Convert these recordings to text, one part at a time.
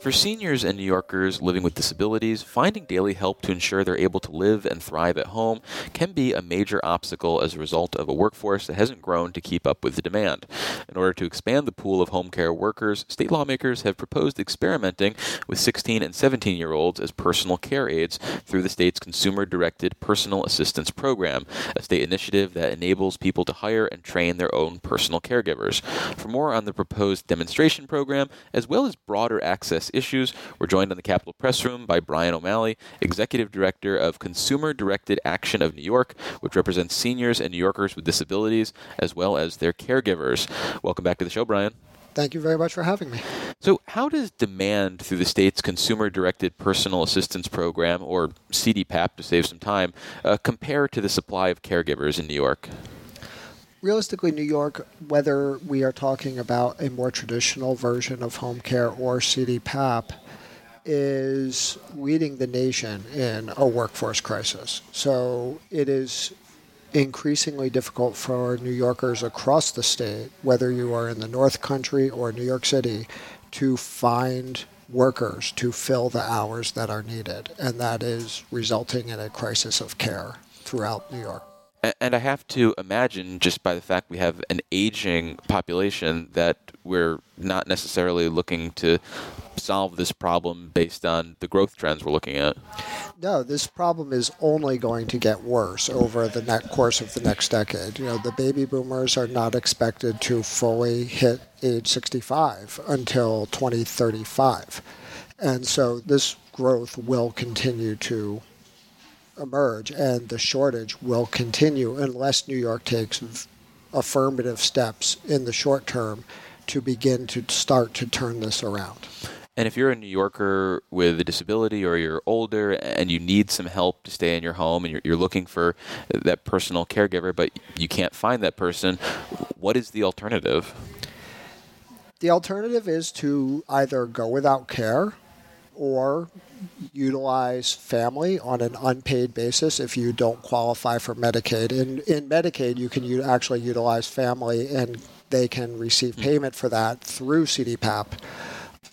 For seniors and New Yorkers living with disabilities, finding daily help to ensure they're able to live and thrive at home can be a major obstacle as a result of a workforce that hasn't grown to keep up with the demand. In order to expand the pool of home care workers, state lawmakers have proposed experimenting with 16 and 17 year olds as personal care aides through the state's Consumer Directed Personal Assistance Program, a state initiative that enables people to hire and train their own personal caregivers. For more on the proposed demonstration program, as well as broader access issues. We're joined in the Capitol Press Room by Bryan O'Malley, Executive Director of Consumer Directed Action of New York, which represents seniors and New Yorkers with disabilities as well as their caregivers. Welcome back to the show, Bryan. Thank you very much for having me. So, how does demand through the state's Consumer Directed Personal Assistance Program, or CDPAP to save some time, uh, compare to the supply of caregivers in New York? Realistically, New York, whether we are talking about a more traditional version of home care or CDPAP, is leading the nation in a workforce crisis. So it is increasingly difficult for New Yorkers across the state, whether you are in the North Country or New York City, to find workers to fill the hours that are needed. And that is resulting in a crisis of care throughout New York. And I have to imagine, just by the fact we have an aging population, that we're not necessarily looking to solve this problem based on the growth trends we're looking at. No, this problem is only going to get worse over the course of the next decade. You know, the baby boomers are not expected to fully hit age 65 until 2035. And so this growth will continue to emerge, and the shortage will continue unless New York takes affirmative steps in the short term to begin to start to turn this around. And if you're a New Yorker with a disability or you're older and you need some help to stay in your home and you're, you're, looking for that personal caregiver, but you can't find that person, what is the alternative? The alternative is to either go without care or utilize family on an unpaid basis if you don't qualify for Medicaid. In, in Medicaid, you can u- actually utilize family and they can receive hmm. payment for that through CDPAP.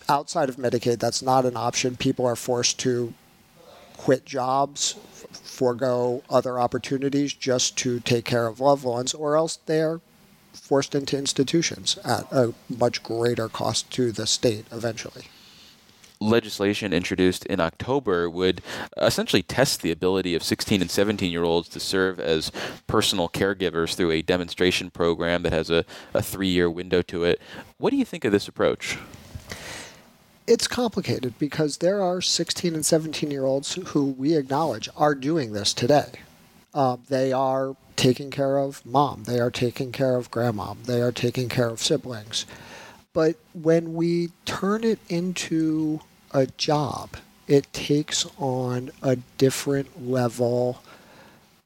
Outside of Medicaid, that's not an option. People are forced to quit jobs, forego other opportunities just to take care of loved ones, or else they're forced into institutions at a much greater cost to the state eventually legislation introduced in October would essentially test the ability of 16 and 17 year olds to serve as personal caregivers through a demonstration program that has a, a three year window to it. What do you think of this approach? It's complicated because there are 16 and 17 year olds who we acknowledge are doing this today. Uh, they are taking care of mom, they are taking care of grandma, they are taking care of siblings. But when we turn it into a job, it takes on a different level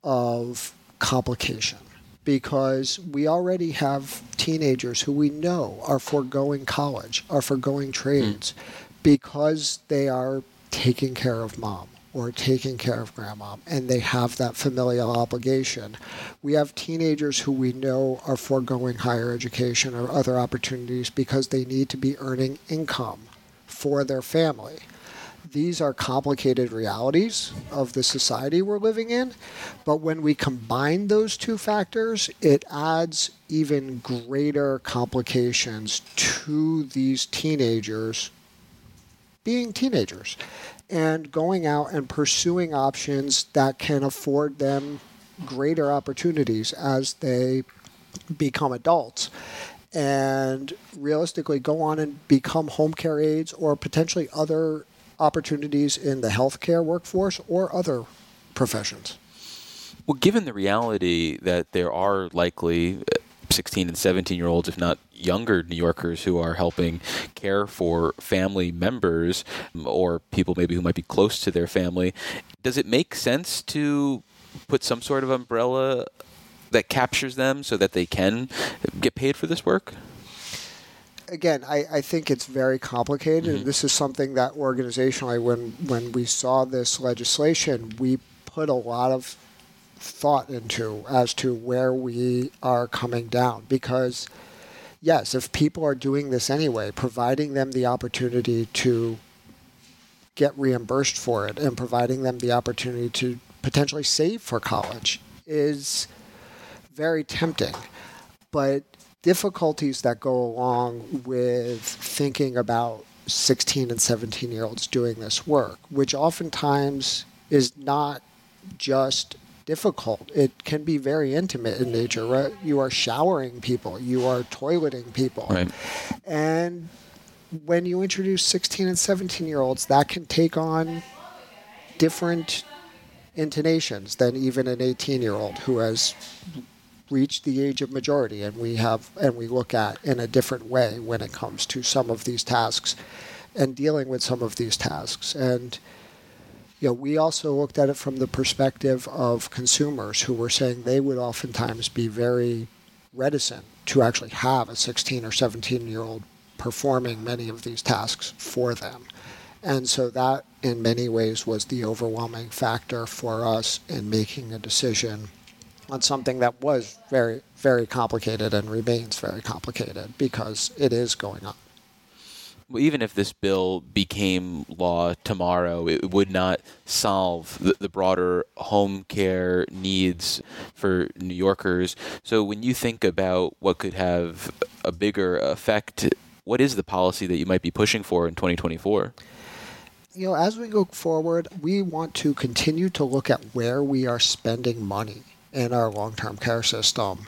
of complication because we already have teenagers who we know are foregoing college, are foregoing trades mm. because they are taking care of mom or taking care of grandma and they have that familial obligation. We have teenagers who we know are foregoing higher education or other opportunities because they need to be earning income for their family. These are complicated realities of the society we're living in, but when we combine those two factors, it adds even greater complications to these teenagers being teenagers and going out and pursuing options that can afford them greater opportunities as they become adults and realistically go on and become home care aides or potentially other opportunities in the healthcare workforce or other professions. Well, given the reality that there are likely uh, 16 and 17 year olds, if not younger New Yorkers who are helping care for family members or people maybe who might be close to their family, does it make sense to put some sort of umbrella that captures them so that they can get paid for this work? Again, I, I think it's very complicated. Mm-hmm. This is something that organizationally, when, when we saw this legislation, we put a lot of thought into as to where we are coming down because yes if people are doing this anyway providing them the opportunity to get reimbursed for it and providing them the opportunity to potentially save for college is very tempting. But difficulties that go along with thinking about 16 and 17 year olds doing this work, which oftentimes is not just difficult. It can be very intimate in nature. Right? You are showering people, you are toileting people. Right. And when you introduce 16 and 17 year olds, that can take on different intonations than even an 18 year old who has reached the age of majority and we have and we look at in a different way when it comes to some of these tasks and dealing with some of these tasks and you know, we also looked at it from the perspective of consumers who were saying they would oftentimes be very reticent to actually have a 16 or 17 year old performing many of these tasks for them. And so that, in many ways, was the overwhelming factor for us in making a decision on something that was very, very complicated and remains very complicated because it is going on well, even if this bill became law tomorrow, it would not solve the, the, broader home care needs for New Yorkers. So, when you think about what could have a bigger effect, what is the policy that you might be pushing for in 2024? You know, as we go forward, we want to continue to look at where we are spending money in our long term care system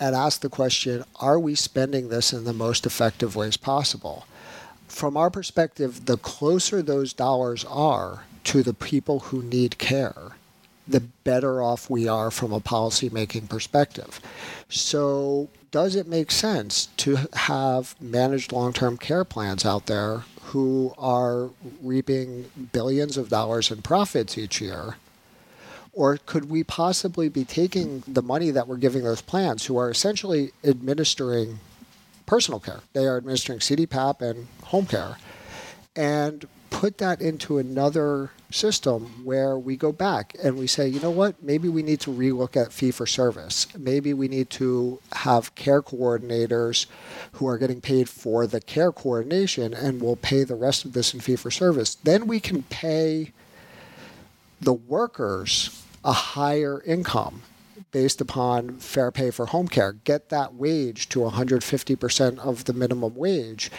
and ask the question are we spending this in the most effective ways possible? from our perspective, the closer those dollars are to the people who need care, the better off we are from a policymaking perspective. So, does it make sense to have managed long term care plans out there who are reaping billions of dollars in profits each year? Or could we possibly be taking the money that we're giving those plans, who are essentially administering personal care. They are administering CDPAP and home care. And put that into another system where we go back and we say, you know what, maybe we need to relook at fee for service. Maybe we need to have care coordinators who are getting paid for the care coordination and we'll pay the rest of this in fee for service. Then we can pay the workers a higher income based upon fair pay for home care, get that wage to 150% of the minimum wage,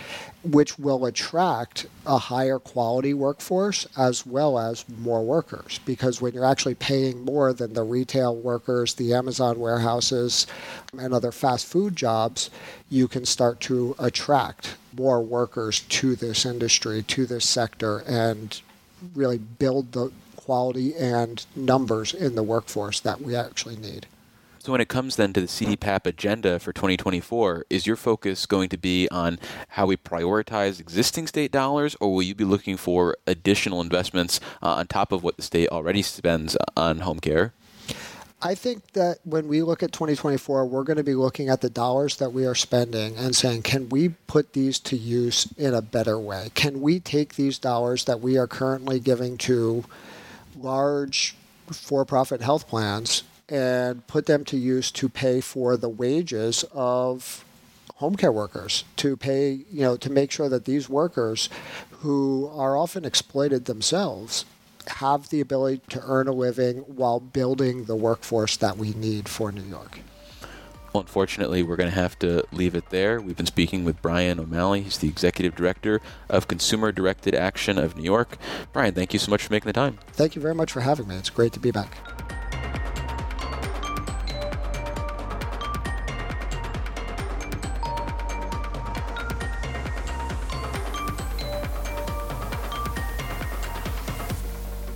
which will attract a higher quality workforce as well as more workers. Because when you're actually paying more than the retail workers, the Amazon warehouses, and other fast food jobs, you can start to attract more workers to this industry, to this sector, and really build the quality and numbers in the workforce that we actually need. So, when it comes then to the CDPAP agenda for 2024, is your focus going to be on how we prioritize existing state dollars, or will you be looking for additional investments uh, on top of what the state already spends on home care? I think that when we look at 2024, we're going to be looking at the dollars that we are spending and saying, can we put these to use in a better way? Can we take these dollars that we are currently giving to large for profit health plans and put them to use to pay for the wages of home care workers to pay you know to make sure that these workers who are often exploited themselves have the ability to earn a living while building the workforce that we need for New York. Well, unfortunately, we're going to have to leave it there. We've been speaking with Bryan O'Malley. He's the Executive Director of Consumer Directed Action of New York. Bryan, thank you so much for making the time. Thank you very much for having me. It's great to be back.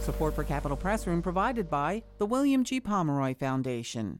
Support for Capitol Press Room provided by the William G. Pomeroy Foundation.